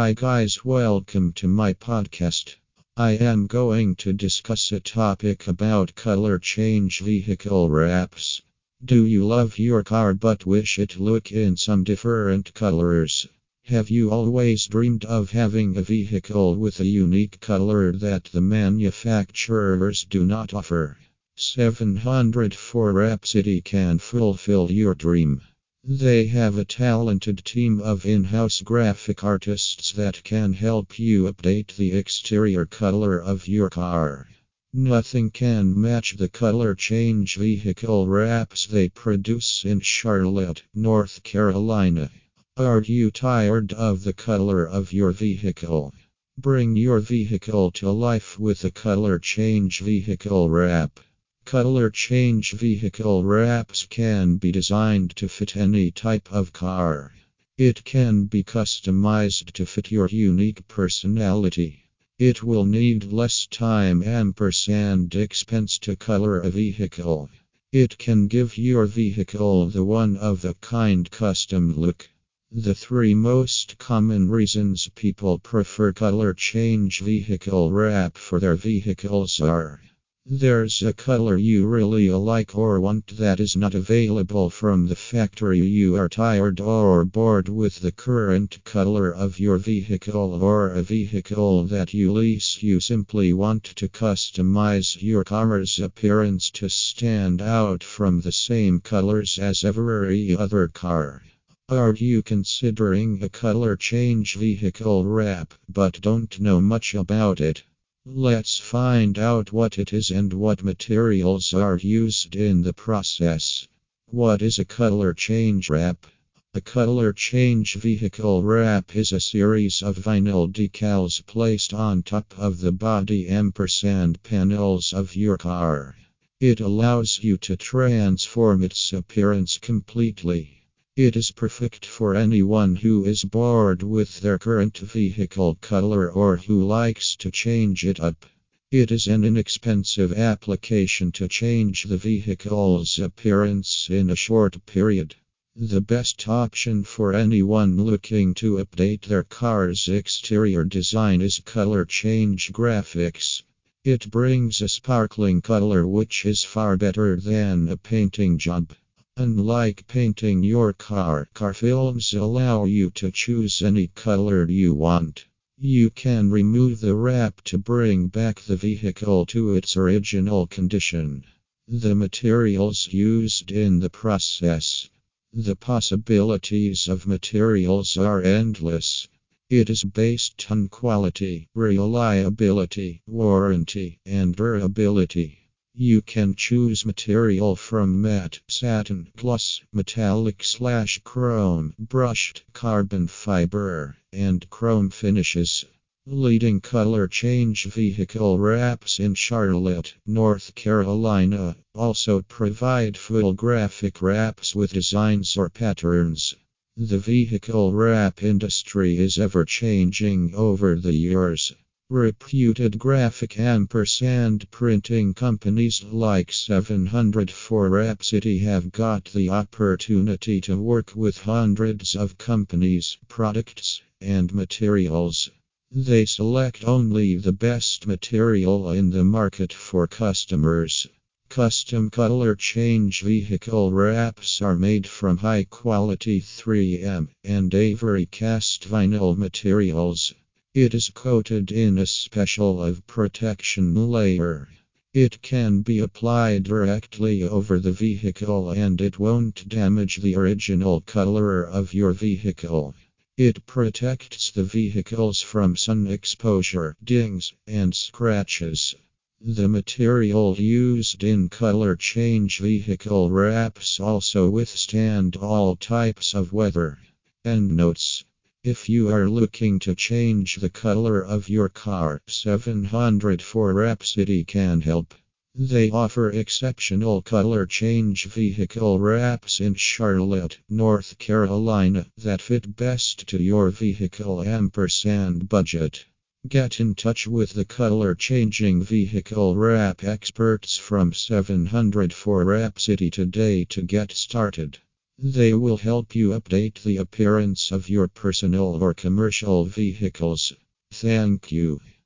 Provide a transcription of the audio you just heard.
Hi, guys, welcome to my podcast. I am going to discuss a topic about color change vehicle wraps. Do you love your car but wish it look in some different colors? Have you always dreamed of having a vehicle with a unique color that the manufacturers do not offer? 704 Wrap City can fulfill your dream. They have a talented team of in house graphic artists that can help you update the exterior color of your car. Nothing can match the color change vehicle wraps they produce in Charlotte, North Carolina. Are you tired of the color of your vehicle? Bring your vehicle to life with a color change vehicle wrap. Color change vehicle wraps can be designed to fit any type of car. It can be customized to fit your unique personality. It will need less time and expense to color a vehicle. It can give your vehicle the one of a kind custom look. The three most common reasons people prefer color change vehicle wrap for their vehicles are there's a color you really like or want that is not available from the factory. You are tired or bored with the current color of your vehicle or a vehicle that you lease. You simply want to customize your car's appearance to stand out from the same colors as every other car. Are you considering a color change vehicle wrap but don't know much about it? Let's find out what it is and what materials are used in the process. What is a color change wrap? A color change vehicle wrap is a series of vinyl decals placed on top of the body ampersand panels of your car. It allows you to transform its appearance completely. It is perfect for anyone who is bored with their current vehicle color or who likes to change it up. It is an inexpensive application to change the vehicle's appearance in a short period. The best option for anyone looking to update their car's exterior design is Color Change Graphics. It brings a sparkling color which is far better than a painting job. Unlike painting your car, car films allow you to choose any color you want. You can remove the wrap to bring back the vehicle to its original condition. The materials used in the process. The possibilities of materials are endless. It is based on quality, reliability, warranty, and durability. You can choose material from matte, satin, plus metallic slash chrome, brushed, carbon fiber, and chrome finishes. Leading color change vehicle wraps in Charlotte, North Carolina, also provide full graphic wraps with designs or patterns. The vehicle wrap industry is ever changing over the years. Reputed graphic ampersand printing companies like 704 Wrap City have got the opportunity to work with hundreds of companies, products, and materials. They select only the best material in the market for customers. Custom color change vehicle wraps are made from high quality 3M and Avery cast vinyl materials. It is coated in a special of protection layer. It can be applied directly over the vehicle and it won't damage the original color of your vehicle. It protects the vehicles from sun exposure, dings, and scratches. The material used in color change vehicle wraps also withstand all types of weather. Endnotes if you are looking to change the color of your car, 704 Wrap City can help. They offer exceptional color change vehicle wraps in Charlotte, North Carolina that fit best to your vehicle ampersand budget. Get in touch with the color changing vehicle wrap experts from 704 Wrap City today to get started. They will help you update the appearance of your personal or commercial vehicles. Thank you.